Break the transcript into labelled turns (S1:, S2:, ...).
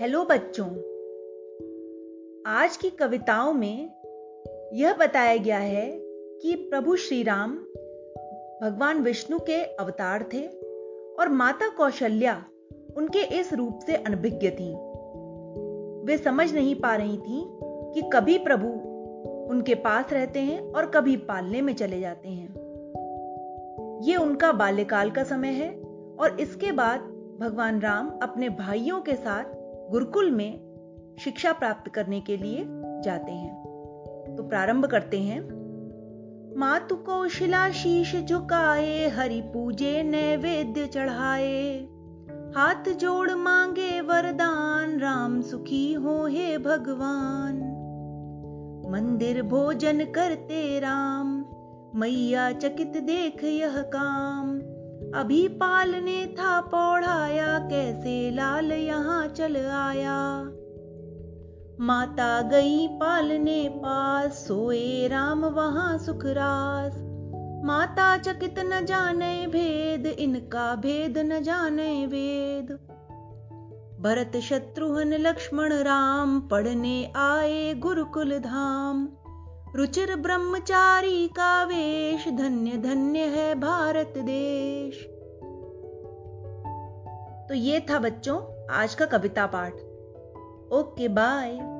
S1: Hello बच्चों। आज की कविताओं में यह बताया गया है कि प्रभु श्री राम भगवान विष्णु के अवतार थे और माता कौशल्या उनके इस रूप से अनभिज्ञ थी। वे समझ नहीं पा रही थी कि कभी प्रभु उनके पास रहते हैं और कभी पालने में चले जाते हैं। ये उनका बाल्यकाल का समय है और इसके बाद भगवान राम अपने भाइयों के साथ गुरुकुल में शिक्षा प्राप्त करने के लिए जाते हैं। तो प्रारंभ करते हैं। मातु कौशिला शीश झुकाए, हरि पूजे नैवेद्य चढ़ाए। हाथ जोड़ मांगे वरदान, राम सुखी हो हे भगवान। मंदिर भोजन करते राम, मैया चकित देख यह काम। अभी पालने था पौढ़ाया, कैसे लाल यहाँ चल आया। माता गई पालने पास, सोए राम वहाँ सुखरास माता चकित न जाने भेद, इनका भेद न जाने वेद। भरत शत्रुघ्न लक्ष्मण राम, पढ़ने आए गुरुकुल धाम। रुचिर ब्रह्मचारी का वेश, धन्य धन्य है भारत देश। तो ये था बच्चों आज का कविता पाठ। Okay bye.